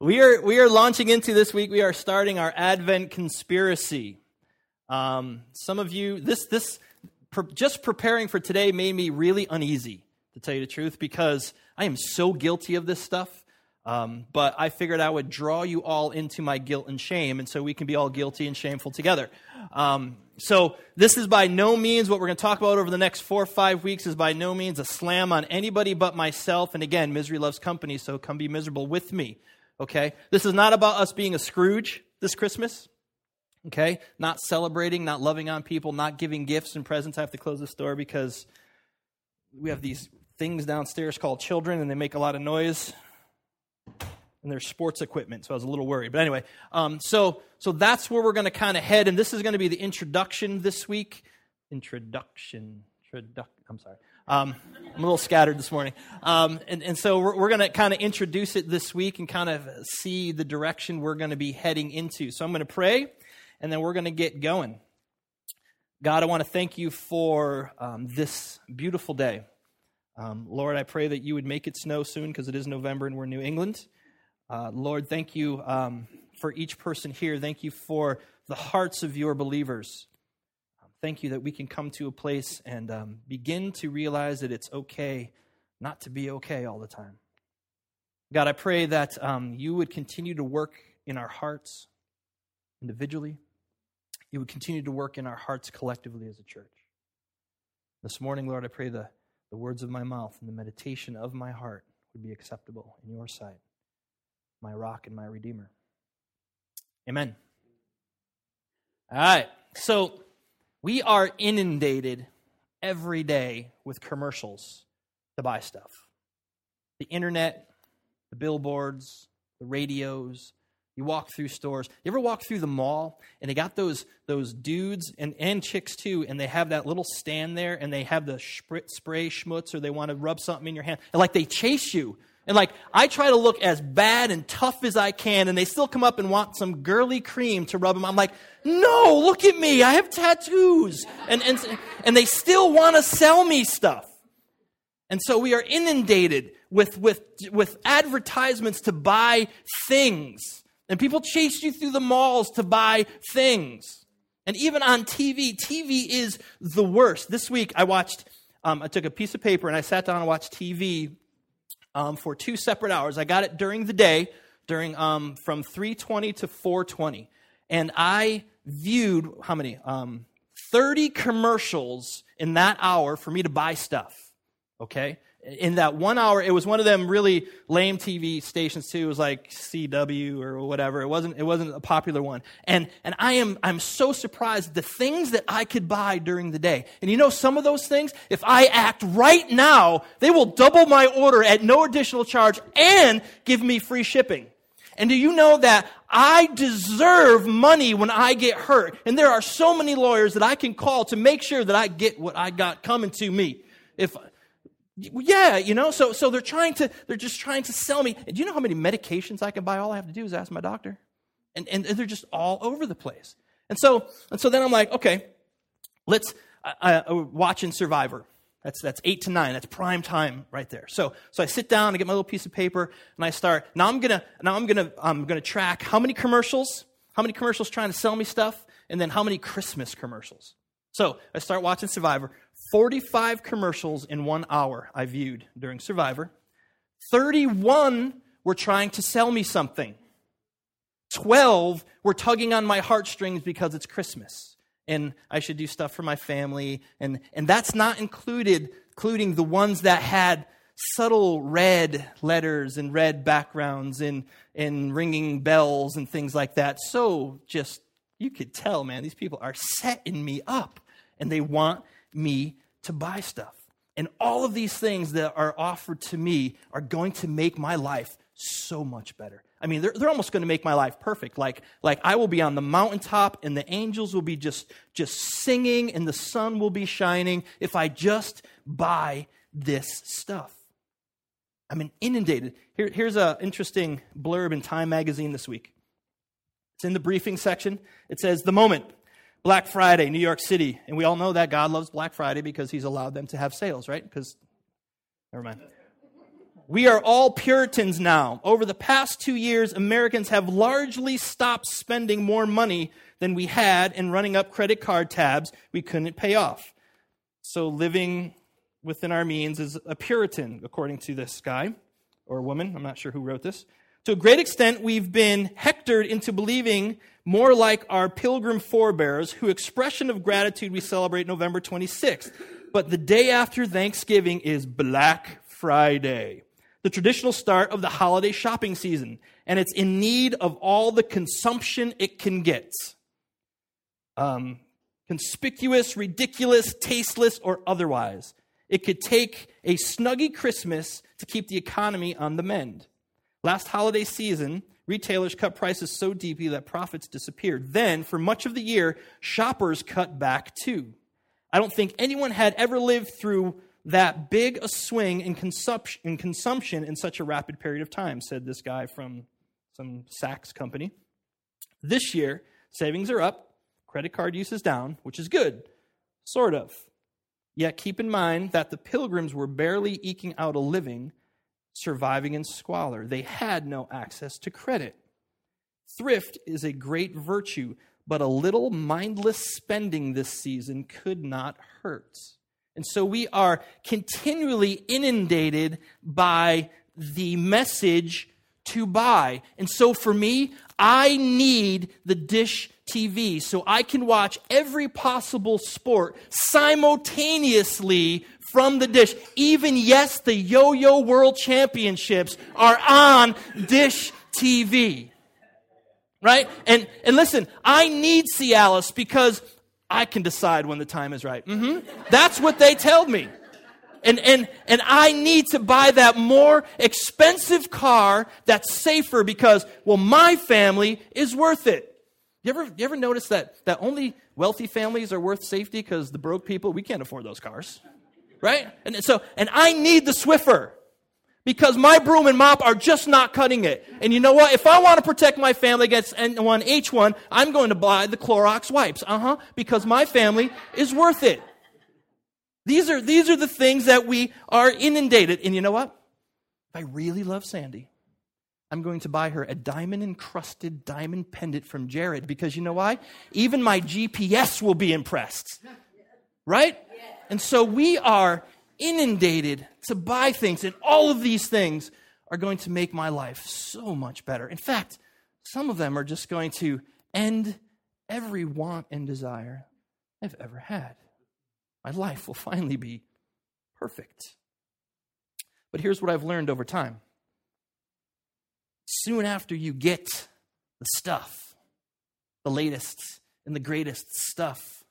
We are, we are launching into this week, we are starting our Advent conspiracy. Um, some of you, this, this, just preparing for today made me really uneasy, to tell you the truth, because I am so guilty of this stuff. Um, but I figured I would draw you all into my guilt and shame, and so we can be all guilty and shameful together. Um, so this is by no means what we're going to talk about over the next four or five weeks is by no means a slam on anybody but myself. And again, misery loves company, so come be miserable with me. Okay, this is not about us being a Scrooge this Christmas. Okay, not celebrating, not loving on people, not giving gifts and presents. I have to close this door because we have these things downstairs called children, and they make a lot of noise and their sports equipment. So I was a little worried. But anyway, um, so so that's where we're going to kind of head, and this is going to be the introduction this week. Introduction. Introduc- I'm sorry. Um, I'm a little scattered this morning. Um, and, and so we're, we're going to kind of introduce it this week and kind of see the direction we're going to be heading into. So I'm going to pray, and then we're going to get going. God, I want to thank you for um, this beautiful day. Um, Lord, I pray that you would make it snow soon because it is November and we're New England. Uh, Lord, thank you um, for each person here. Thank you for the hearts of your believers. Thank you that we can come to a place and um, begin to realize that it's okay not to be okay all the time. God, I pray that um, you would continue to work in our hearts individually. You would continue to work in our hearts collectively as a church. This morning, Lord, I pray the the words of my mouth and the meditation of my heart would be acceptable in your sight, my rock and my redeemer. Amen. All right. So we are inundated every day with commercials to buy stuff. The internet, the billboards, the radios, you walk through stores. You ever walk through the mall and they got those those dudes and, and chicks too, and they have that little stand there and they have the spray, schmutz or they want to rub something in your hand. And like they chase you. And like I try to look as bad and tough as I can, and they still come up and want some girly cream to rub them. I'm like, no, look at me. I have tattoos. And and and they still want to sell me stuff. And so we are inundated with, with, with advertisements to buy things. And people chase you through the malls to buy things. And even on TV, TV is the worst. This week I watched, um, I took a piece of paper and I sat down and watched TV um, for two separate hours. I got it during the day, during um, from 320 to 420. And I viewed, how many? Um, 30 commercials in that hour for me to buy stuff. Okay? In that one hour, it was one of them really lame TV stations too. It was like CW or whatever. It wasn't, it wasn't a popular one. And, and I am, I'm so surprised the things that I could buy during the day. And you know, some of those things, if I act right now, they will double my order at no additional charge and give me free shipping. And do you know that I deserve money when I get hurt? And there are so many lawyers that I can call to make sure that I get what I got coming to me. If, yeah, you know, so, so they're trying to, they're just trying to sell me. Do you know how many medications I can buy? All I have to do is ask my doctor. And, and they're just all over the place. And so, and so then I'm like, okay, let's, uh, uh, watching Survivor. That's, that's eight to nine. That's prime time right there. So, so I sit down, I get my little piece of paper, and I start, now I'm gonna, now I'm gonna, I'm gonna track how many commercials, how many commercials trying to sell me stuff, and then how many Christmas commercials. So I start watching Survivor. 45 commercials in one hour I viewed during Survivor. 31 were trying to sell me something. 12 were tugging on my heartstrings because it's Christmas and I should do stuff for my family. And, and that's not included, including the ones that had subtle red letters and red backgrounds and, and ringing bells and things like that. So just, you could tell, man, these people are setting me up and they want me to buy stuff. And all of these things that are offered to me are going to make my life so much better. I mean, they're, they're almost going to make my life perfect. Like, like I will be on the mountaintop and the angels will be just, just singing and the sun will be shining if I just buy this stuff. I'm mean, inundated. Here, here's an interesting blurb in Time magazine this week. It's in the briefing section. It says, The moment Black Friday, New York City. And we all know that God loves Black Friday because he's allowed them to have sales, right? Because, never mind. We are all Puritans now. Over the past two years, Americans have largely stopped spending more money than we had and running up credit card tabs we couldn't pay off. So, living within our means is a Puritan, according to this guy or woman. I'm not sure who wrote this. To a great extent, we've been hectored into believing more like our pilgrim forebears, whose expression of gratitude we celebrate November 26th. But the day after Thanksgiving is Black Friday, the traditional start of the holiday shopping season, and it's in need of all the consumption it can get. Um, conspicuous, ridiculous, tasteless, or otherwise. It could take a Snuggie Christmas to keep the economy on the mend. Last holiday season, retailers cut prices so deeply that profits disappeared. Then, for much of the year, shoppers cut back too. I don't think anyone had ever lived through that big a swing in consumption, in consumption in such a rapid period of time, said this guy from some Saks company. This year, savings are up, credit card use is down, which is good, sort of. Yet keep in mind that the pilgrims were barely eking out a living, surviving in squalor. They had no access to credit. Thrift is a great virtue, but a little mindless spending this season could not hurt. And so we are continually inundated by the message to buy. And so for me, I need the dish TV so I can watch every possible sport simultaneously from the dish. Even, yes, the Yo Yo World Championships are on Dish TV. Right? And, and listen, I need Cialis because I can decide when the time is right. Mm-hmm. That's what they tell me. And, and, and I need to buy that more expensive car that's safer because, well, my family is worth it. You ever, you ever notice that, that only wealthy families are worth safety because the broke people, we can't afford those cars? Right? And so, and I need the Swiffer because my broom and mop are just not cutting it. And you know what? If I want to protect my family against N1H1, I'm going to buy the Clorox wipes. Uh huh. Because my family is worth it. These are, these are the things that we are inundated. And you know what? If I really love Sandy, I'm going to buy her a diamond encrusted diamond pendant from Jared because you know why? Even my GPS will be impressed. Right? And so we are inundated to buy things, and all of these things are going to make my life so much better. In fact, some of them are just going to end every want and desire I've ever had my life will finally be perfect. But here's what I've learned over time soon after you get the stuff, the latest and the greatest stuff,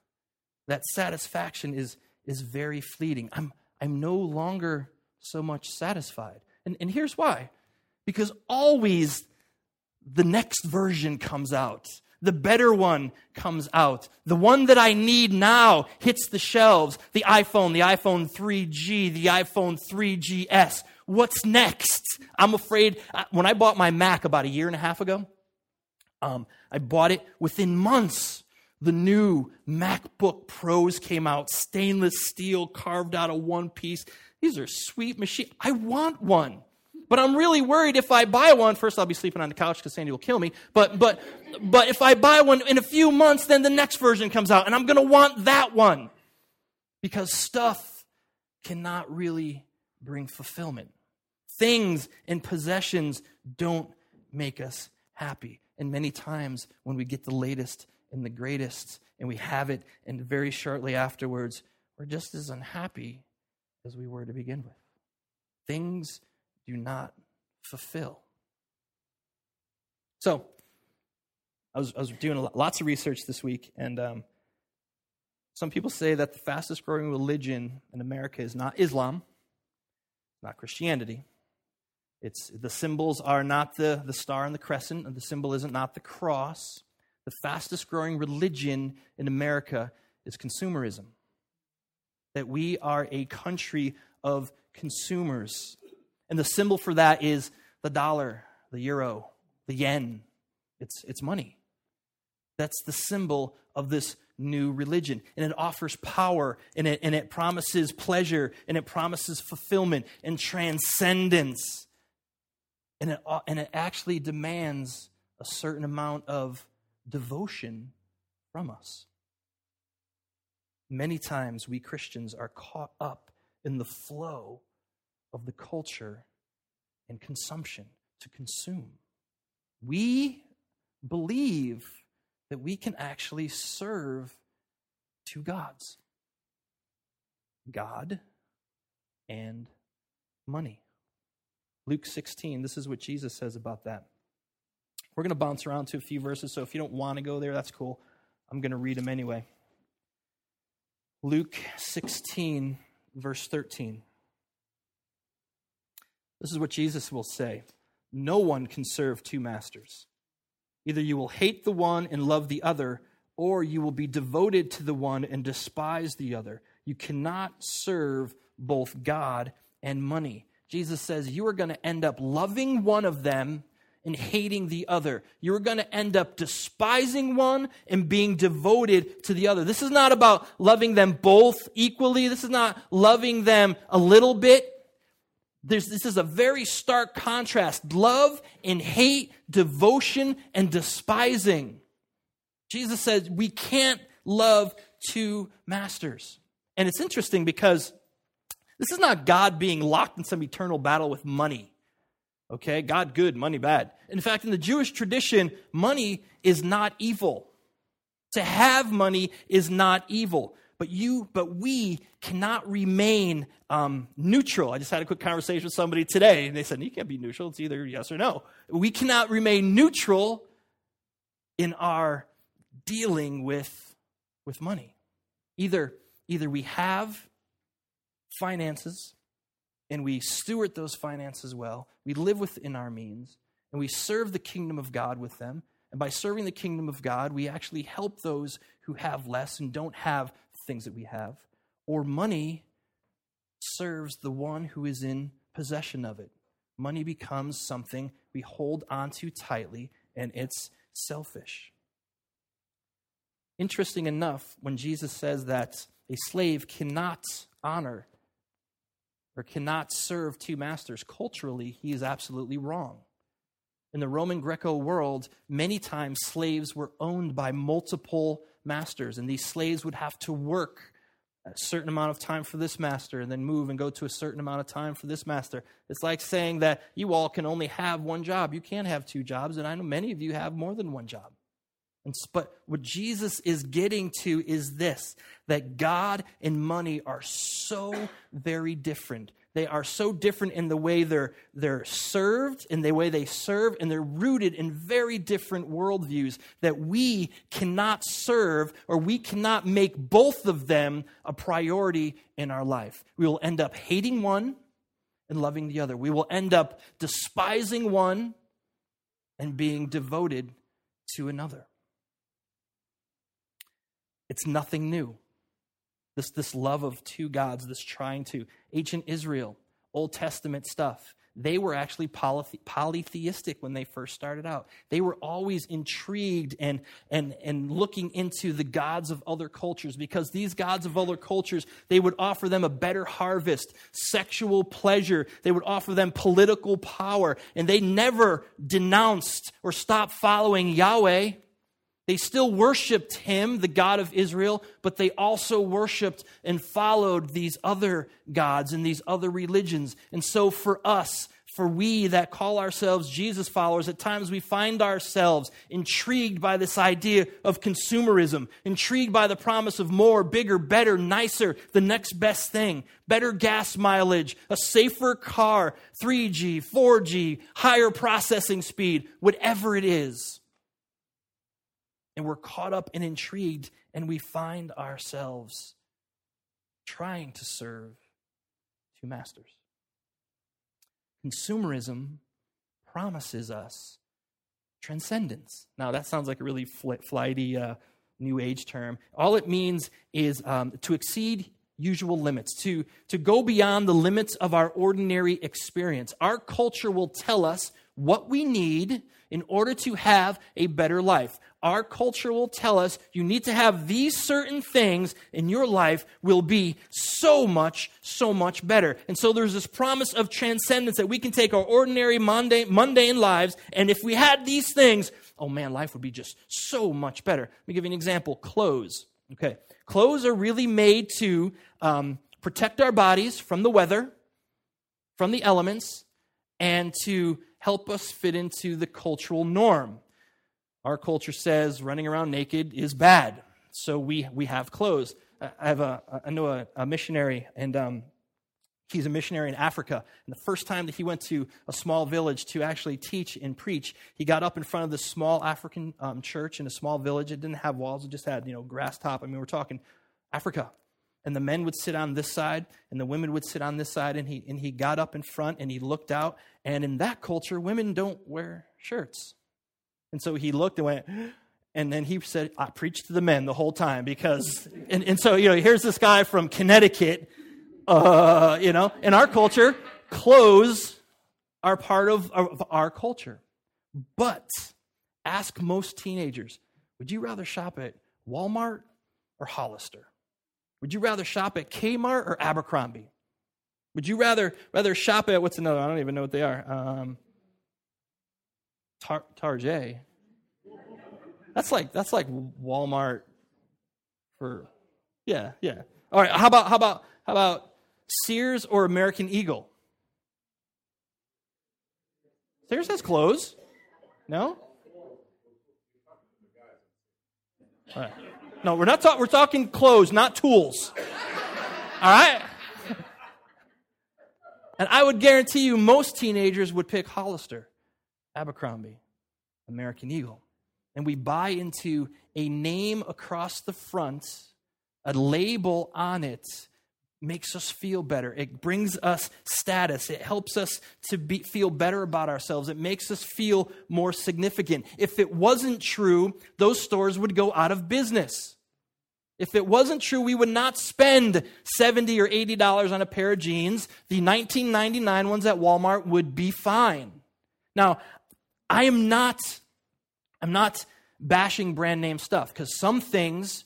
that satisfaction is, is very fleeting. I'm, I'm no longer so much satisfied. And, and here's why because always the next version comes out the better one comes out. The one that I need now hits the shelves. The iPhone, the iPhone 3G, the iPhone 3GS. What's next? I'm afraid uh, when I bought my Mac about a year and a half ago, um, I bought it within months. The new MacBook Pros came out, stainless steel, carved out of one piece. These are sweet machines. I want one. But I'm really worried if I buy one, first I'll be sleeping on the couch because Sandy will kill me. But, but, but if I buy one in a few months, then the next version comes out and I'm going to want that one. Because stuff cannot really bring fulfillment. Things and possessions don't make us happy. And many times when we get the latest and the greatest and we have it, and very shortly afterwards, we're just as unhappy as we were to begin with. Things do not fulfill. So, I was, I was doing lots of research this week, and um, some people say that the fastest growing religion in America is not Islam, not Christianity. It's, the symbols are not the, the star and the crescent, and the symbol isn't not the cross. The fastest growing religion in America is consumerism. That we are a country of consumers. And the symbol for that is the dollar, the euro, the yen. It's, it's money. That's the symbol of this new religion. And it offers power, and it, and it promises pleasure, and it promises fulfillment and transcendence. And it, and it actually demands a certain amount of devotion from us. Many times we Christians are caught up in the flow of the culture and consumption to consume. We believe that we can actually serve two gods God and money. Luke 16, this is what Jesus says about that. We're going to bounce around to a few verses, so if you don't want to go there, that's cool. I'm going to read them anyway. Luke 16, verse 13. This is what Jesus will say No one can serve two masters. Either you will hate the one and love the other, or you will be devoted to the one and despise the other. You cannot serve both God and money. Jesus says you are going to end up loving one of them and hating the other. You're going to end up despising one and being devoted to the other. This is not about loving them both equally. This is not loving them a little bit. There's, this is a very stark contrast love and hate, devotion and despising. Jesus says we can't love two masters. And it's interesting because this is not God being locked in some eternal battle with money. Okay, God good, money bad. In fact, in the Jewish tradition, money is not evil. To have money is not evil. But you, but we cannot remain um, neutral. I just had a quick conversation with somebody today, and they said, You can't be neutral. It's either yes or no. We cannot remain neutral in our dealing with, with money. Either, either we have finances and we steward those finances well, we live within our means, and we serve the kingdom of God with them. And by serving the kingdom of God, we actually help those who have less and don't have things that we have. Or money serves the one who is in possession of it. Money becomes something we hold onto tightly, and it's selfish. Interesting enough, when Jesus says that a slave cannot honor or cannot serve two masters. Culturally, he is absolutely wrong. In the Roman Greco world, many times slaves were owned by multiple masters, and these slaves would have to work a certain amount of time for this master and then move and go to a certain amount of time for this master. It's like saying that you all can only have one job. You can't have two jobs, and I know many of you have more than one job. And, but what Jesus is getting to is this that God and money are so very different. They are so different in the way they're, they're served, in the way they serve, and they're rooted in very different worldviews that we cannot serve or we cannot make both of them a priority in our life. We will end up hating one and loving the other. We will end up despising one and being devoted to another. It's nothing new. This, this love of two gods, this trying to. Ancient Israel, Old Testament stuff, they were actually polythe- polytheistic when they first started out. They were always intrigued and, and, and looking into the gods of other cultures because these gods of other cultures, they would offer them a better harvest, sexual pleasure, they would offer them political power, and they never denounced or stopped following Yahweh. They still worshiped him, the God of Israel, but they also worshiped and followed these other gods and these other religions. And so, for us, for we that call ourselves Jesus followers, at times we find ourselves intrigued by this idea of consumerism, intrigued by the promise of more, bigger, better, nicer, the next best thing, better gas mileage, a safer car, 3G, 4G, higher processing speed, whatever it is and we're caught up and intrigued, and we find ourselves trying to serve two masters. Consumerism promises us transcendence. Now, that sounds like a really flighty uh, new age term. All it means is um, to exceed usual limits, to, to go beyond the limits of our ordinary experience. Our culture will tell us what we need in order to have a better life. Our culture will tell us you need to have these certain things, and your life will be so much, so much better. And so there's this promise of transcendence that we can take our ordinary, mundane, mundane lives, and if we had these things, oh man, life would be just so much better. Let me give you an example clothes. Okay. Clothes are really made to um, protect our bodies from the weather, from the elements, and to help us fit into the cultural norm. Our culture says running around naked is bad, so we, we have clothes. I have a I know a, a missionary, and um, he's a missionary in Africa. And the first time that he went to a small village to actually teach and preach, he got up in front of this small African um, church in a small village. It didn't have walls; it just had you know grass top. I mean, we're talking Africa. And the men would sit on this side, and the women would sit on this side. And he and he got up in front and he looked out. And in that culture, women don't wear shirts. And so he looked and went. And then he said, I preached to the men the whole time because, and, and so, you know, here's this guy from Connecticut uh, you know, in our culture, clothes are part of, of our culture. But ask most teenagers would you rather shop at Walmart or Hollister? Would you rather shop at Kmart or Abercrombie? Would you rather rather shop at what's another? I don't even know what they are. Um, Tar- Target. That's like that's like Walmart for yeah yeah. All right. How about how about how about Sears or American Eagle? Sears has clothes. No? No, we're not talking we're talking clothes, not tools. All right? And I would guarantee you most teenagers would pick Hollister, Abercrombie, American Eagle. And we buy into a name across the front, a label on it makes us feel better. It brings us status. It helps us to be, feel better about ourselves. It makes us feel more significant. If it wasn't true, those stores would go out of business. If it wasn't true, we would not spend 70 or 80 dollars on a pair of jeans. The 1999 ones at Walmart would be fine. Now, I am not I'm not bashing brand name stuff because some things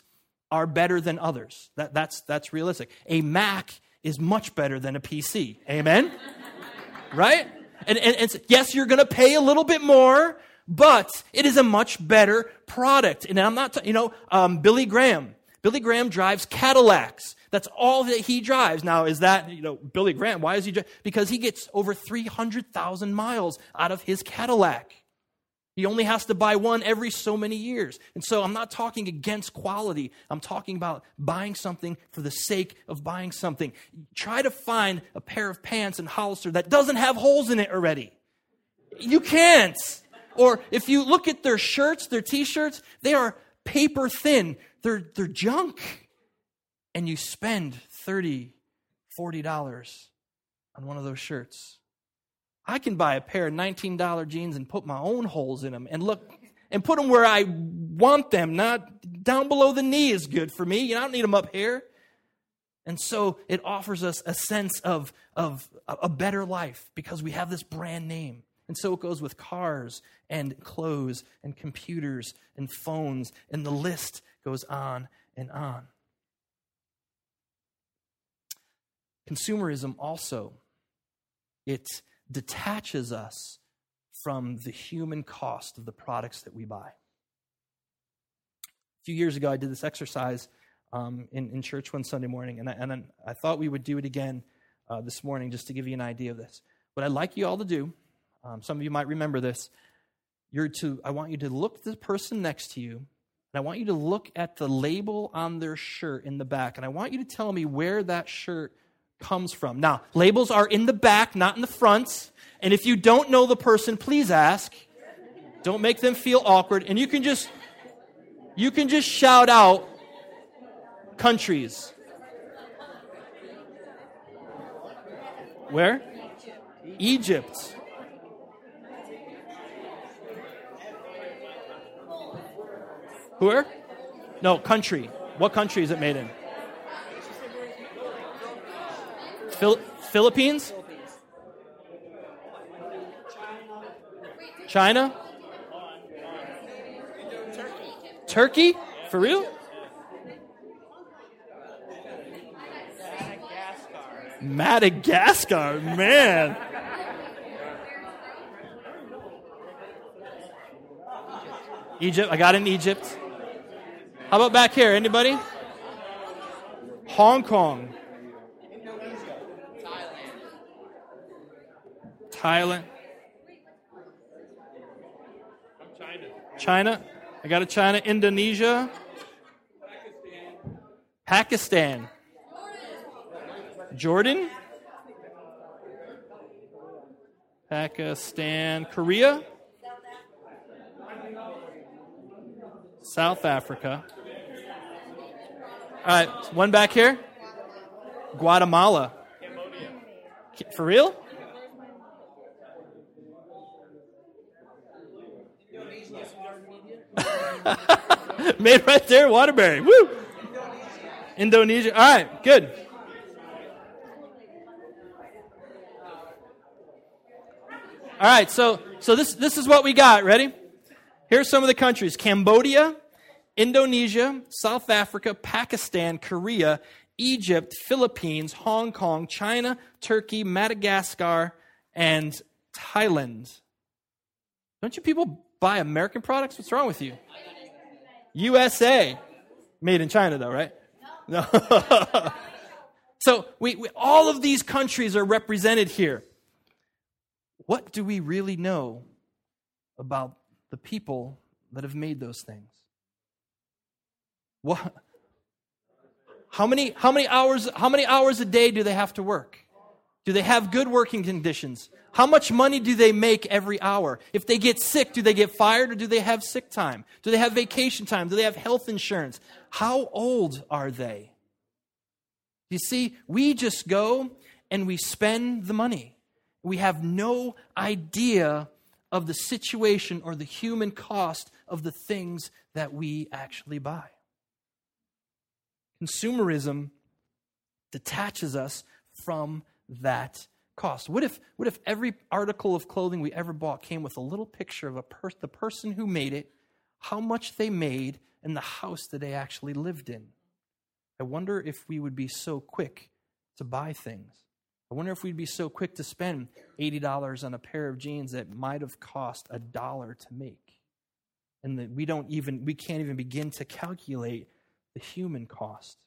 are better than others. That, that's, that's realistic. A Mac is much better than a PC. Amen? right? And, and, and yes, you're going to pay a little bit more, but it is a much better product. And I'm not, you know, um, Billy Graham. Billy Graham drives Cadillacs. That's all that he drives. Now, is that, you know, Billy Grant, why is he drive? Because he gets over 300,000 miles out of his Cadillac. He only has to buy one every so many years. And so I'm not talking against quality. I'm talking about buying something for the sake of buying something. Try to find a pair of pants in Hollister that doesn't have holes in it already. You can't. Or if you look at their shirts, their t shirts, they are paper thin, they're, they're junk. And you spend 30 $40 on one of those shirts. I can buy a pair of $19 jeans and put my own holes in them and look and put them where I want them, not down below the knee is good for me. You know, I don't need them up here. And so it offers us a sense of, of a better life because we have this brand name. And so it goes with cars and clothes and computers and phones, and the list goes on and on. Consumerism also, it detaches us from the human cost of the products that we buy. A few years ago, I did this exercise um, in, in church one Sunday morning, and I, and I thought we would do it again uh, this morning just to give you an idea of this. What I'd like you all to do, um, some of you might remember this, you're to, I want you to look the person next to you, and I want you to look at the label on their shirt in the back, and I want you to tell me where that shirt comes from. Now, labels are in the back, not in the front. And if you don't know the person, please ask. Don't make them feel awkward. And you can just you can just shout out countries. Where? Egypt. Where? No, country. What country is it made in? Phil- Philippines? China? Turkey? For real? Madagascar, man. Egypt, I got in Egypt. How about back here? Anybody? Hong Kong. Thailand. China. I got a China. Indonesia. Pakistan. Jordan. Pakistan. Korea. South Africa. All right, one back here. Guatemala. For real? Made right there, Waterbury. Woo! Indonesia. All right, good. All right, so so this this is what we got. Ready? Here's some of the countries: Cambodia, Indonesia, South Africa, Pakistan, Korea, Egypt, Philippines, Hong Kong, China, Turkey, Madagascar, and Thailand. Don't you people buy American products? What's wrong with you? USA. Made in China, though, right? No. so we, we, all of these countries are represented here. What do we really know about the people that have made those things? What? How many, how many hours how many hours a day do they have to work? Do they have good working conditions? How much money do they make every hour? If they get sick, do they get fired or do they have sick time? Do they have vacation time? Do they have health insurance? How old are they? You see, we just go and we spend the money. We have no idea of the situation or the human cost of the things that we actually buy. Consumerism detaches us from that cost? What if, what if every article of clothing we ever bought came with a little picture of a per- the person who made it, how much they made, and the house that they actually lived in? I wonder if we would be so quick to buy things. I wonder if we'd be so quick to spend $80 on a pair of jeans that might have cost a dollar to make. And that we don't even we can't even begin to calculate the human cost.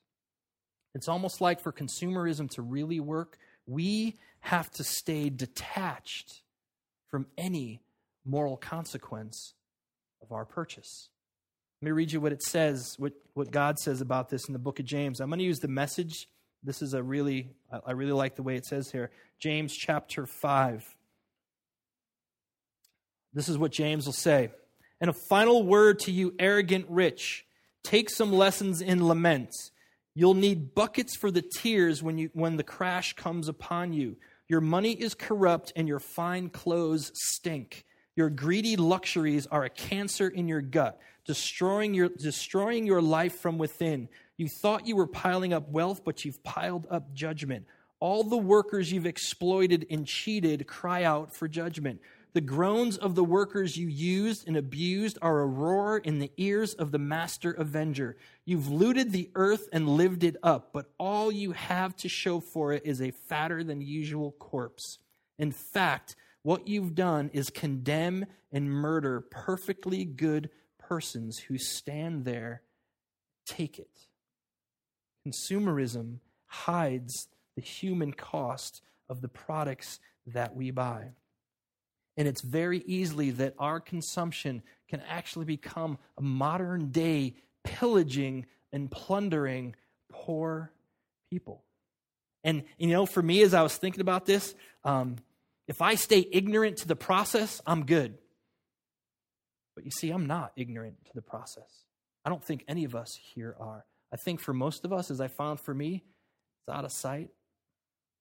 It's almost like for consumerism to really work, we have to stay detached from any moral consequence of our purchase. Let me read you what it says, what, what God says about this in the book of James. I'm going to use the message. This is a really, I really like the way it says here. James chapter 5. This is what James will say. And a final word to you, arrogant rich. Take some lessons in laments You'll need buckets for the tears when, you, when the crash comes upon you. Your money is corrupt and your fine clothes stink. Your greedy luxuries are a cancer in your gut, destroying your, destroying your life from within. You thought you were piling up wealth, but you've piled up judgment. All the workers you've exploited and cheated cry out for judgment. The groans of the workers you used and abused are a roar in the ears of the master avenger. You've looted the earth and lived it up, but all you have to show for it is a fatter than usual corpse. In fact, what you've done is condemn and murder perfectly good persons who stand there. Take it. Consumerism hides the human cost of the products that we buy. And it's very easily that our consumption can actually become a modern day pillaging and plundering poor people. And, you know, for me, as I was thinking about this, um, if I stay ignorant to the process, I'm good. But you see, I'm not ignorant to the process. I don't think any of us here are. I think for most of us, as I found for me, it's out of sight,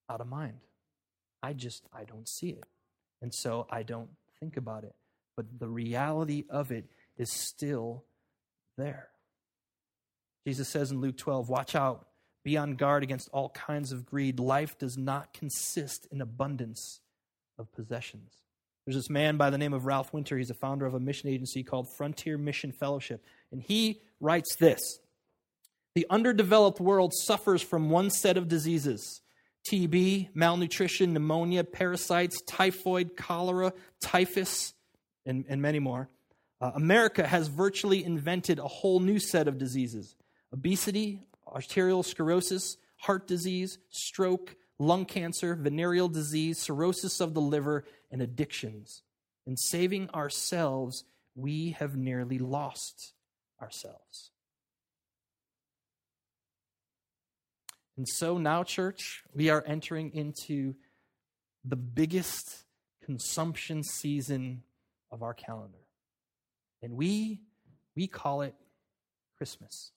out of mind. I just, I don't see it. And so I don't think about it. But the reality of it is still there. Jesus says in Luke 12, Watch out, be on guard against all kinds of greed. Life does not consist in abundance of possessions. There's this man by the name of Ralph Winter. He's a founder of a mission agency called Frontier Mission Fellowship. And he writes this The underdeveloped world suffers from one set of diseases TB, malnutrition, pneumonia, parasites, typhoid, cholera, typhus, and, and many more. Uh, America has virtually invented a whole new set of diseases obesity, arterial sclerosis, heart disease, stroke, lung cancer, venereal disease, cirrhosis of the liver, and addictions. In saving ourselves, we have nearly lost ourselves. And so now, church, we are entering into the biggest consumption season of our calendar. And we we call it Christmas.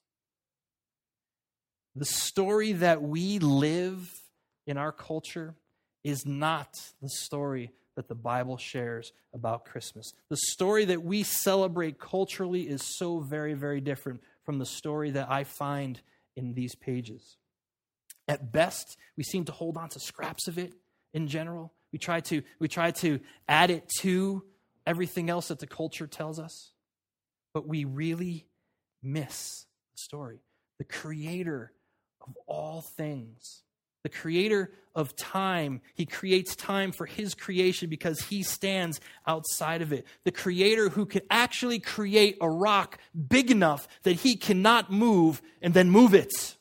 The story that we live in our culture is not the story that the Bible shares about Christmas. The story that we celebrate culturally is so very, very different from the story that I find in these pages. At best, we seem to hold on to scraps of it in general. We try to, we try to add it to everything else that the culture tells us, but we really miss the story. The creator of all things the creator of time. He creates time for his creation because he stands outside of it. The creator who can actually create a rock big enough that he cannot move and then move it.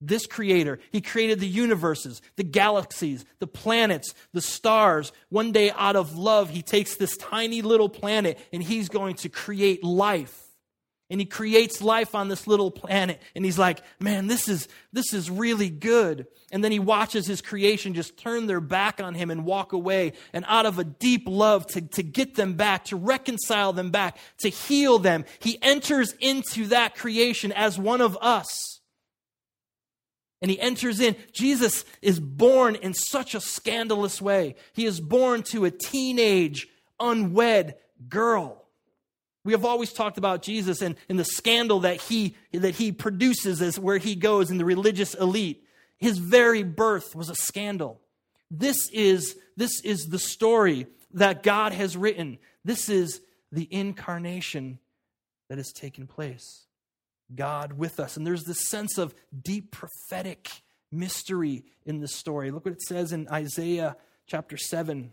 This creator, he created the universes, the galaxies, the planets, the stars. One day, out of love, he takes this tiny little planet and he's going to create life. And he creates life on this little planet. And he's like man this is this is really good. And then he watches his creation just turn their back on him and walk away. And out of a deep love to, to get them back to reconcile them back to heal them he enters into that creation as one of us and he enters in jesus is born in such a scandalous way he is born to a teenage unwed girl we have always talked about Jesus and, and the scandal that he, that he produces as where he goes in the religious elite. His very birth was a scandal. This is, this is the story that God has written. This is the incarnation that has taken place. God with us. And there's this sense of deep prophetic mystery in the story. Look what it says in Isaiah chapter 7,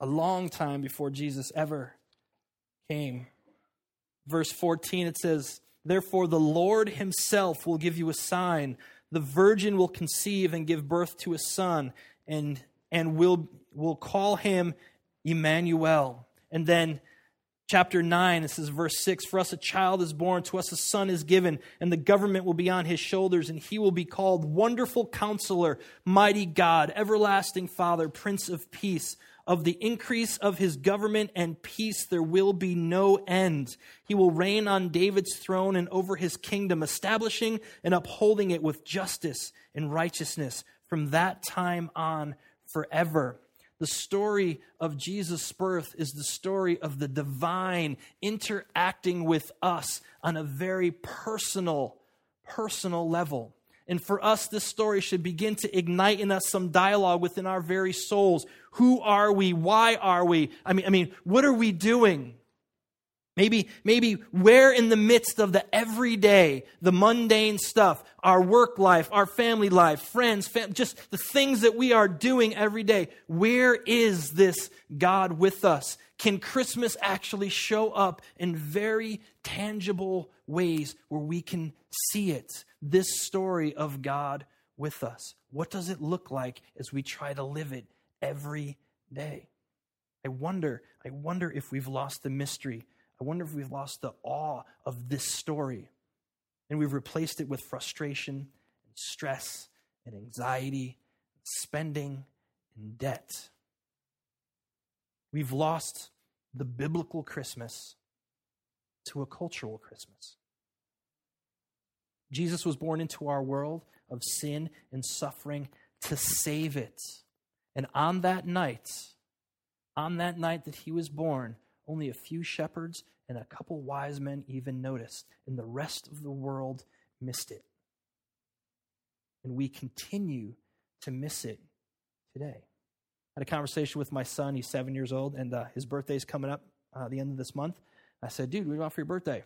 a long time before Jesus ever came. Verse 14, it says, Therefore, the Lord himself will give you a sign. The virgin will conceive and give birth to a son, and, and will, will call him Emmanuel. And then chapter 9, this is verse 6 For us a child is born, to us a son is given, and the government will be on his shoulders, and he will be called Wonderful Counselor, Mighty God, Everlasting Father, Prince of Peace. Of the increase of his government and peace there will be no end. He will reign on David's throne and over his kingdom, establishing and upholding it with justice and righteousness from that time on forever. The story of Jesus' birth is the story of the divine interacting with us on a very personal, personal level. And for us, this story should begin to ignite in us some dialogue within our very souls. Who are we? Why are we? I mean, I mean, what are we doing? Maybe, maybe where in the midst of the everyday, the mundane stuff, our work life, our family life, friends, fam- just the things that we are doing every day, where is this God with us? Can Christmas actually show up in very tangible ways where we can see it? this story of God with us? What does it look like as we try to live it every day? I wonder, I wonder if we've lost the mystery. I wonder if we've lost the awe of this story and we've replaced it with frustration and stress and anxiety, spending and debt. We've lost the biblical Christmas to a cultural Christmas. Jesus was born into our world of sin and suffering to save it. And on that night, on that night that he was born, only a few shepherds and a couple wise men even noticed, and the rest of the world missed it. And we continue to miss it today. I had a conversation with my son. He's seven years old, and uh, his birthday's coming up uh, the end of this month. I said, dude, what do you want for your birthday?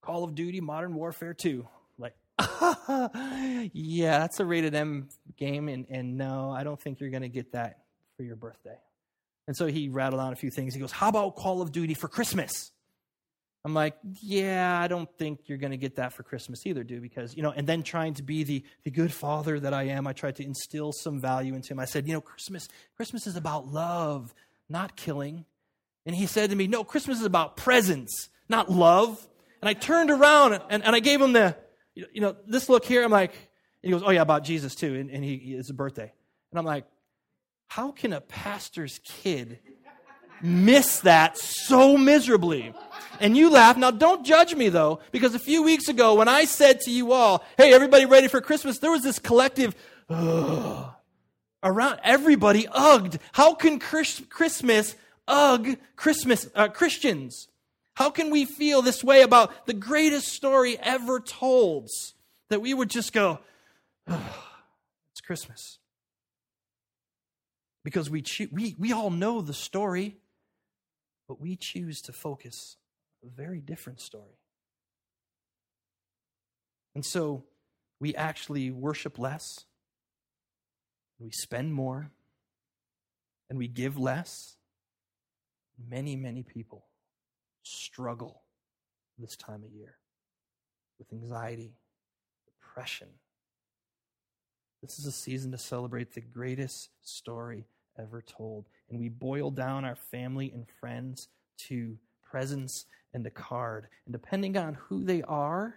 Call of Duty Modern Warfare 2. Like, yeah, that's a rated M game, and, and no, I don't think you're going to get that for your birthday. And so he rattled on a few things. He goes, How about Call of Duty for Christmas? I'm like, yeah, I don't think you're going to get that for Christmas either, dude, because, you know, and then trying to be the, the good father that I am, I tried to instill some value into him. I said, you know, Christmas, Christmas is about love, not killing. And he said to me, no, Christmas is about presents, not love. And I turned around and, and I gave him the, you know, this look here. I'm like, and he goes, oh yeah, about Jesus too. And, and he, it's a birthday. And I'm like, how can a pastor's kid miss that so miserably? And you laugh. Now, don't judge me though, because a few weeks ago, when I said to you all, hey, everybody ready for Christmas, there was this collective, ugh, around everybody ugged. How can Chris, Christmas ugh Christmas, uh, Christians? How can we feel this way about the greatest story ever told that we would just go, it's Christmas? Because we, cho- we, we all know the story, but we choose to focus a very different story. And so we actually worship less, we spend more, and we give less. Many, many people struggle this time of year with anxiety, depression. This is a season to celebrate the greatest story ever told. And we boil down our family and friends to presents and a card. And depending on who they are,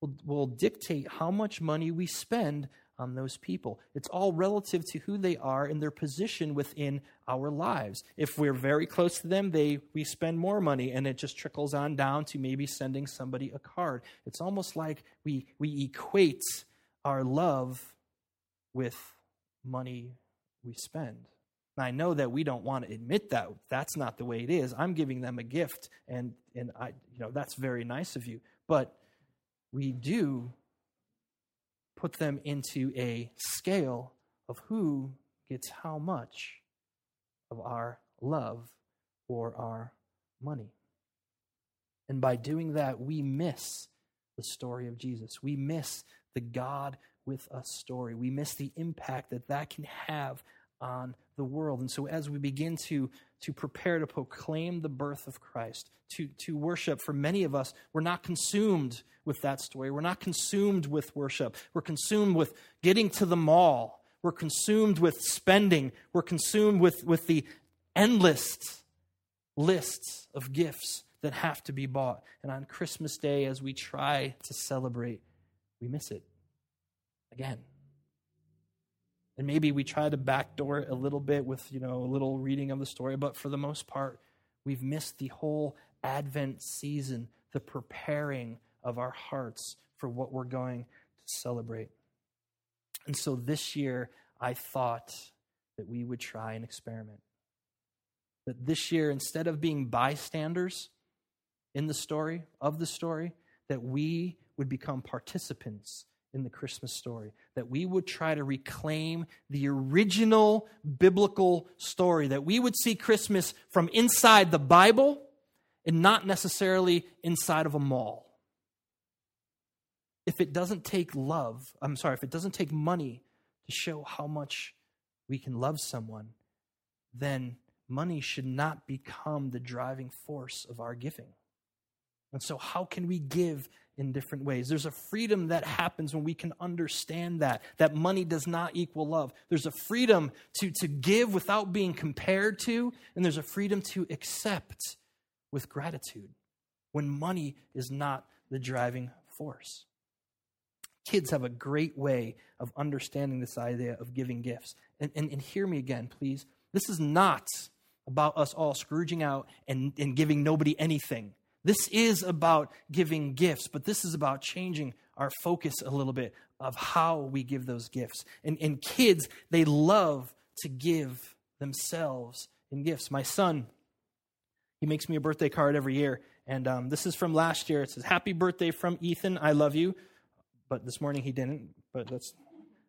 will, will dictate how much money we spend on those people. It's all relative to who they are and their position within our lives. If we're very close to them, they we spend more money and it just trickles on down to maybe sending somebody a card. It's almost like we we equate our love with money we spend. I know that we don't want to admit that that's not the way it is. I'm giving them a gift, and and I, you know, that's very nice of you. But we do put them into a scale of who gets how much of our love or our money. And by doing that, we miss the story of Jesus. We miss the God with us story. We miss the impact that that can have on the world. And so, as we begin to, to prepare to proclaim the birth of Christ, to, to worship, for many of us, we're not consumed with that story. We're not consumed with worship. We're consumed with getting to the mall. We're consumed with spending. We're consumed with, with the endless lists of gifts that have to be bought. And on Christmas Day, as we try to celebrate, we miss it again. And maybe we try to backdoor it a little bit with, you know, a little reading of the story, but for the most part, we've missed the whole Advent season, the preparing of our hearts for what we're going to celebrate. And so this year, I thought that we would try an experiment. That this year, instead of being bystanders in the story, of the story, that we would become participants in the Christmas story, that we would try to reclaim the original biblical story, that we would see Christmas from inside the Bible and not necessarily inside of a mall. If it doesn't take love, I'm sorry, if it doesn't take money to show how much we can love someone, then money should not become the driving force of our giving. And so, how can we give in different ways. There's a freedom that happens when we can understand that, that money does not equal love. There's a freedom to, to give without being compared to, and there's a freedom to accept with gratitude when money is not the driving force. Kids have a great way of understanding this idea of giving gifts. And, and, and hear me again, please. This is not about us all scrooging out and, and giving nobody anything. This is about giving gifts, but this is about changing our focus a little bit of how we give those gifts. And, and kids, they love to give themselves in gifts. My son, he makes me a birthday card every year. And um, this is from last year. It says, Happy birthday from Ethan. I love you. But this morning he didn't. But that's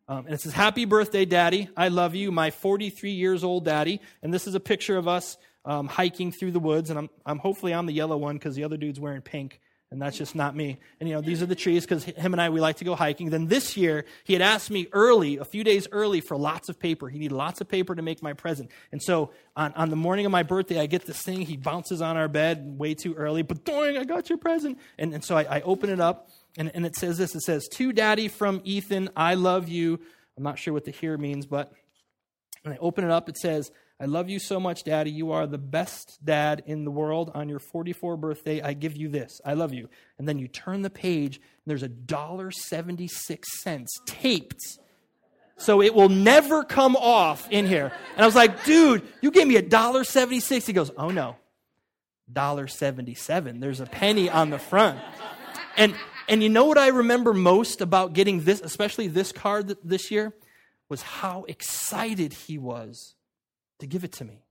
Um, and it says, Happy birthday, Daddy. I love you, my 43 years old daddy. And this is a picture of us um, hiking through the woods. And I'm, I'm hopefully I'm the yellow one because the other dude's wearing pink and that's just not me. And you know, these are the trees because him and I we like to go hiking. Then this year he had asked me early, a few days early, for lots of paper. He needed lots of paper to make my present. And so on, on the morning of my birthday, I get this thing. He bounces on our bed way too early, but doing, I got your present. And, and so I, I open it up, and, and it says this. It says, "To Daddy from Ethan, I love you." I'm not sure what the here means, but when I open it up, it says. I love you so much, Daddy. You are the best dad in the world. On your 44th birthday, I give you this. I love you. And then you turn the page, and there's a dollar seventy-six cents taped. So it will never come off in here. And I was like, dude, you gave me a dollar seventy-six. He goes, oh no, dollar seventy-seven. There's a penny on the front. And and you know what I remember most about getting this, especially this card this year, was how excited he was to give it to me.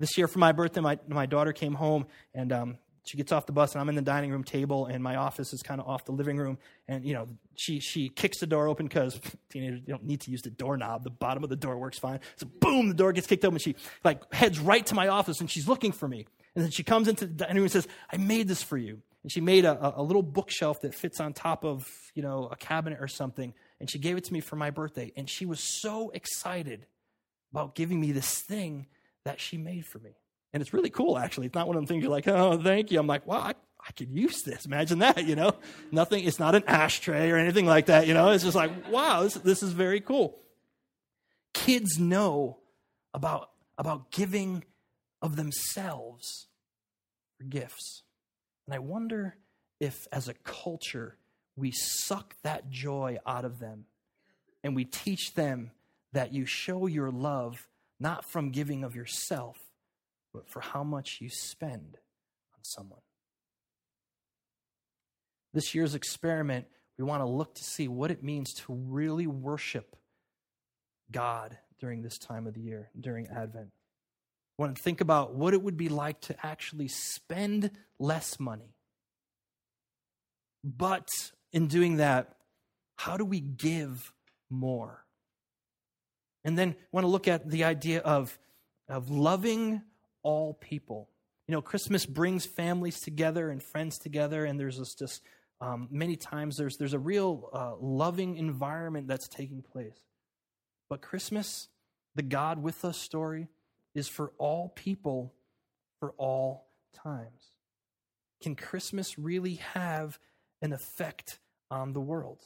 This year for my birthday, my, my daughter came home and um, she gets off the bus and I'm in the dining room table and my office is kind of off the living room. And, you know, she, she kicks the door open because teenagers don't need to use the doorknob. The bottom of the door works fine. So boom, the door gets kicked open. She like heads right to my office and she's looking for me. And then she comes into the dining room and says, I made this for you. And she made a, a little bookshelf that fits on top of, you know, a cabinet or something. And she gave it to me for my birthday. And she was so excited about giving me this thing that she made for me. And it's really cool, actually. It's not one of the things you're like, oh, thank you. I'm like, wow, I, I could use this. Imagine that, you know? Nothing, it's not an ashtray or anything like that, you know? It's just like, wow, this, this is very cool. Kids know about, about giving of themselves for gifts. And I wonder if, as a culture, we suck that joy out of them and we teach them that you show your love not from giving of yourself, but for how much you spend on someone. This year's experiment, we want to look to see what it means to really worship God during this time of the year, during Advent. We want to think about what it would be like to actually spend less money. But in doing that, how do we give more? And then want to look at the idea of, of loving all people. You know, Christmas brings families together and friends together, and there's this just um, many times there's there's a real uh, loving environment that's taking place. But Christmas, the God with us story, is for all people, for all times. Can Christmas really have an effect on the world?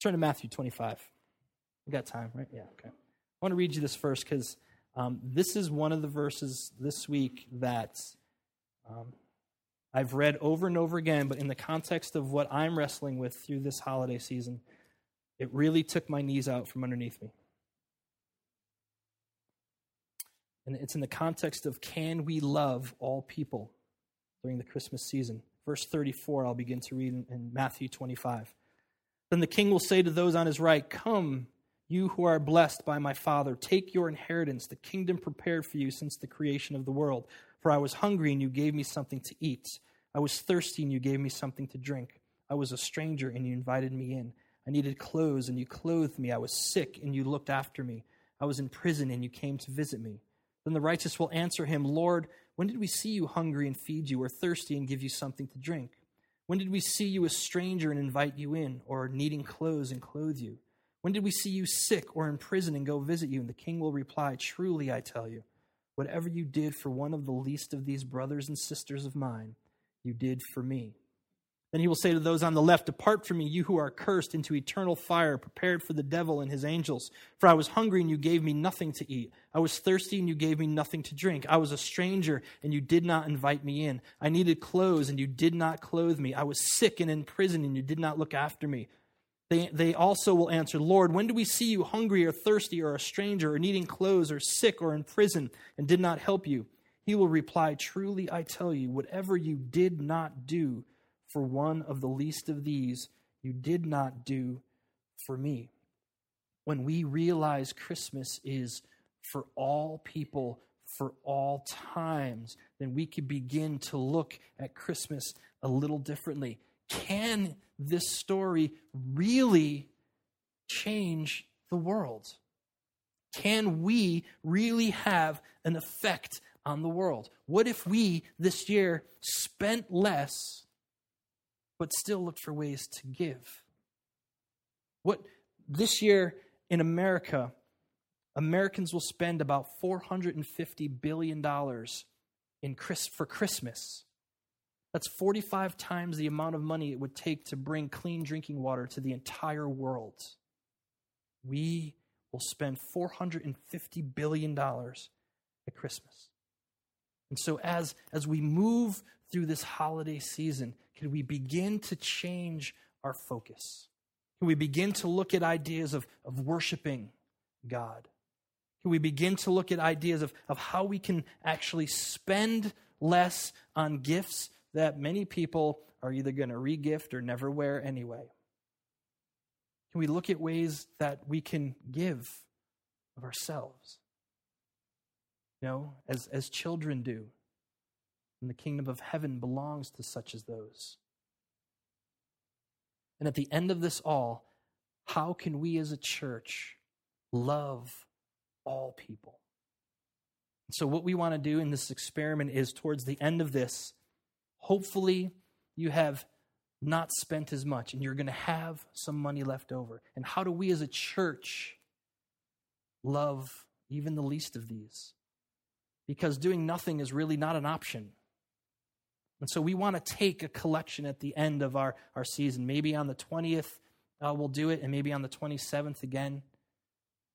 Turn to Matthew 25. We got time, right? Yeah, okay. I want to read you this first because um, this is one of the verses this week that um, I've read over and over again, but in the context of what I'm wrestling with through this holiday season, it really took my knees out from underneath me. And it's in the context of can we love all people during the Christmas season? Verse 34, I'll begin to read in, Matthew 25. Then the king will say to those on his right, Come, you who are blessed by my Father, take your inheritance, the kingdom prepared for you since the creation of the world. For I was hungry, and you gave me something to eat. I was thirsty, and you gave me something to drink. I was a stranger, and you invited me in. I needed clothes, and you clothed me. I was sick, and you looked after me. I was in prison, and you came to visit me. Then the righteous will answer him, Lord, when did we see you hungry and feed you, or thirsty and give you something to drink? When did we see you a stranger and invite you in, or needing clothes and clothe you? When did we see you sick or in prison and go visit you? And the king will reply, Truly, I tell you, whatever you did for one of the least of these brothers and sisters of mine, you did for me. Then he will say to those on the left, Depart from me, you who are cursed, into eternal fire, prepared for the devil and his angels. For I was hungry, and you gave me nothing to eat. I was thirsty, and you gave me nothing to drink. I was a stranger, and you did not invite me in. I needed clothes, and you did not clothe me. I was sick and in prison, and you did not look after me. They, they also will answer, Lord, when do we see you hungry or thirsty or a stranger or needing clothes or sick or in prison and did not help you? He will reply, Truly I tell you, whatever you did not do, for one of the least of these you did not do for me. When we realize Christmas is for all people, for all times, then we can begin to look at Christmas a little differently. Can this story really change the world? Can we really have an effect on the world? What if we this year spent less but still looked for ways to give? What this year in America, Americans will spend about $450 billion in Chris, for Christmas. That's 45 times the amount of money it would take to bring clean drinking water to the entire world. We will spend $450 billion at Christmas. And so, as, as we move through this holiday season, can we begin to change our focus? Can we begin to look at ideas of, of worshiping God? Can we begin to look at ideas of, of how we can actually spend less on gifts that many people are either going to regift or never wear anyway? Can we look at ways that we can give of ourselves? You know, as, as children do. And the kingdom of heaven belongs to such as those. And at the end of this all, how can we as a church love all people? So, what we want to do in this experiment is towards the end of this, hopefully, you have not spent as much and you're going to have some money left over. And how do we as a church love even the least of these? Because doing nothing is really not an option. And so we want to take a collection at the end of our, our season. Maybe on the 20th, uh, we'll do it, and maybe on the 27th again.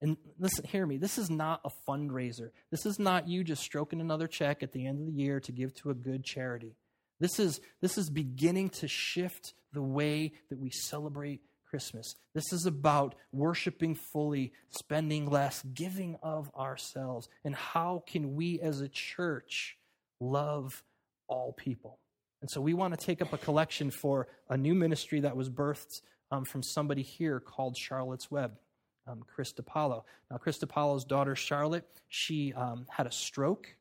And listen, hear me. This is not a fundraiser. This is not you just stroking another check at the end of the year to give to a good charity. This is, this is beginning to shift the way that we celebrate Christmas. This is about worshiping fully, spending less, giving of ourselves. And how can we as a church love all people? And so we want to take up a collection for a new ministry that was birthed um, from somebody here called Charlotte's Web. Um, Chris DiPaolo. Now, Chris DiPaolo's daughter, Charlotte, she um, had a stroke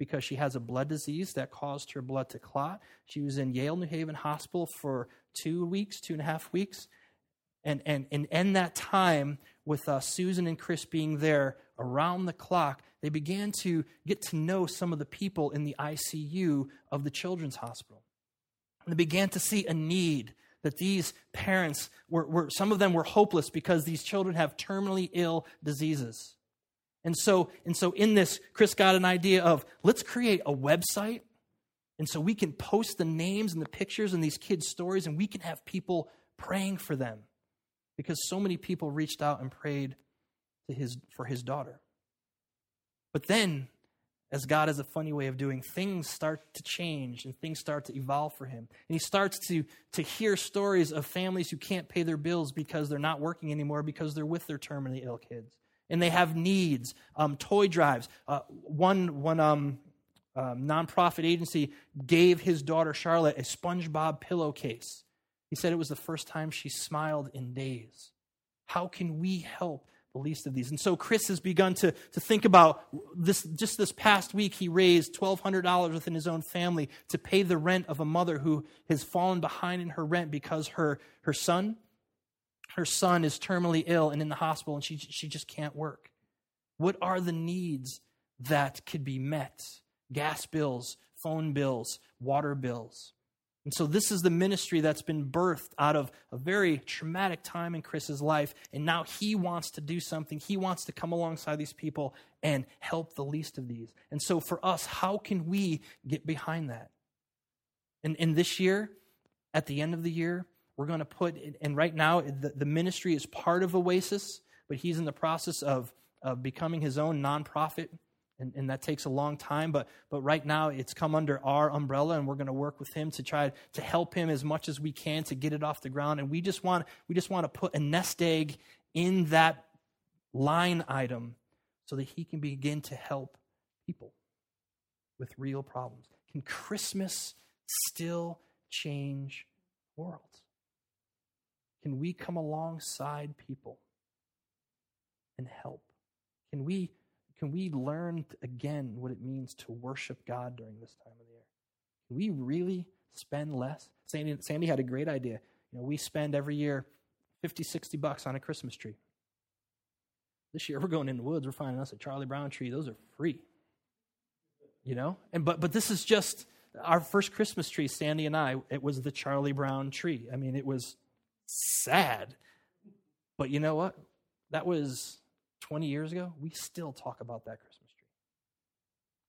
because she has a blood disease that caused her blood to clot. She was in Yale New Haven Hospital for two weeks, two and a half weeks. And, and, and in that time, with uh, Susan and Chris being there around the clock, they began to get to know some of the people in the ICU of the children's hospital. And they began to see a need that these parents were, were some of them were hopeless because these children have terminally ill diseases. And so, and so in this, Chris got an idea of let's create a website. And so we can post the names and the pictures and these kids' stories, and we can have people praying for them. Because so many people reached out and prayed to his, for his daughter. But then, as God has a funny way of doing, things start to change and things start to evolve for him. And he starts to, to hear stories of families who can't pay their bills because they're not working anymore because they're with their terminally ill kids and they have needs. Um, toy drives. Uh, one one um, um, nonprofit agency gave his daughter Charlotte a SpongeBob pillowcase. He said it was the first time she smiled in days. How can we help the least of these? And so Chris has begun to, to think about this. Just this past week, he raised $1,200 within his own family to pay the rent of a mother who has fallen behind in her rent because her, her son her son is terminally ill and in the hospital and she, she just can't work. What are the needs that could be met? Gas bills, phone bills, water bills. And so, this is the ministry that's been birthed out of a very traumatic time in Chris's life. And now he wants to do something. He wants to come alongside these people and help the least of these. And so, for us, how can we get behind that? And, and this year, at the end of the year, we're going to put, and right now, the, the ministry is part of Oasis, but he's in the process of, of becoming his own nonprofit and, and, that takes a long time but but right now it's come under our umbrella and we're going to work with him to try to help him as much as we can to get it off the ground and we just want we just want to put a nest egg in that line item so that he can begin to help people with real problems can christmas still change worlds? can we come alongside people and help? Can we, can we learn again what it means to worship God during this time of the year? Can we really spend less. Sandy, Sandy had a great idea. You know, we spend every year 50, 60 bucks on a Christmas tree. This year we're going in the woods, we're finding us a Charlie Brown tree. Those are free. You know? And but but this is just our first Christmas tree, Sandy and I, it was the Charlie Brown tree. I mean, it was sad. But you know what? That was 20 years ago. We still talk about that Christmas tree.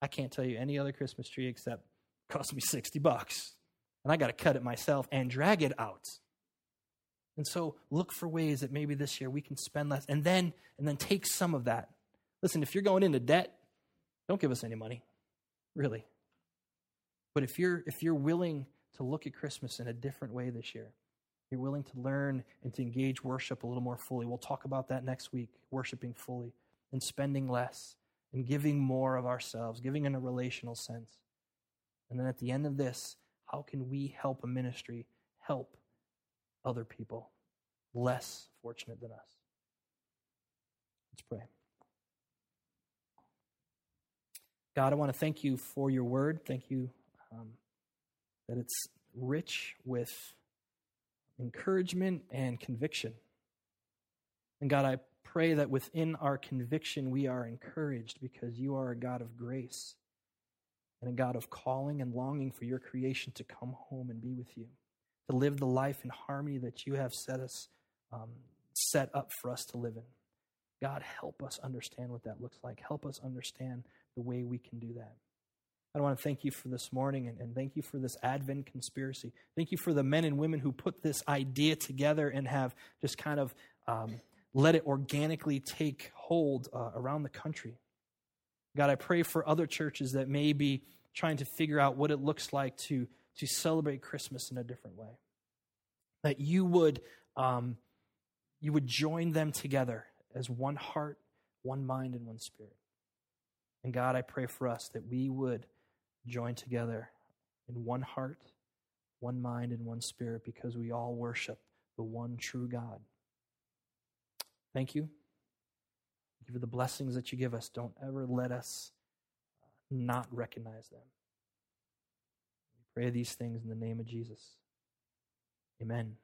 I can't tell you any other Christmas tree except cost me 60 bucks. And I got to cut it myself and drag it out. And so look for ways that maybe this year we can spend less and then and then take some of that. Listen, if you're going into debt, don't give us any money. Really. But if you're if you're willing to look at Christmas in a different way this year, you're willing to learn and to engage worship a little more fully. We'll talk about that next week, worshiping fully and spending less and giving more of ourselves, giving in a relational sense. And then at the end of this, how can we help a ministry help other people less fortunate than us? Let's pray. God, I want to thank you for your word. Thank you um, that it's rich with encouragement and conviction. And God, I pray that within our conviction we are encouraged because you are a God of grace and a God of calling and longing for your creation to come home and be with you, to live the life in harmony that you have set us um, set up for us to live in. God, help us understand what that looks like. Help us understand the way we can do that. I want to thank you for this morning and, and, thank you for this Advent conspiracy. Thank you for the men and women who put this idea together and have just kind of um, let it organically take hold uh, around the country. God, I pray for other churches that may be trying to figure out what it looks like to, to celebrate Christmas in a different way. That you would, um, you would join them together as one heart, one mind, and one spirit. And God, I pray for us that we would join together in one heart, one mind, and one spirit because we all worship the one true God. Thank you. Thank you for the blessings that you give us. Don't ever let us uh, not recognize them. We pray these things in the name of Jesus. Amen.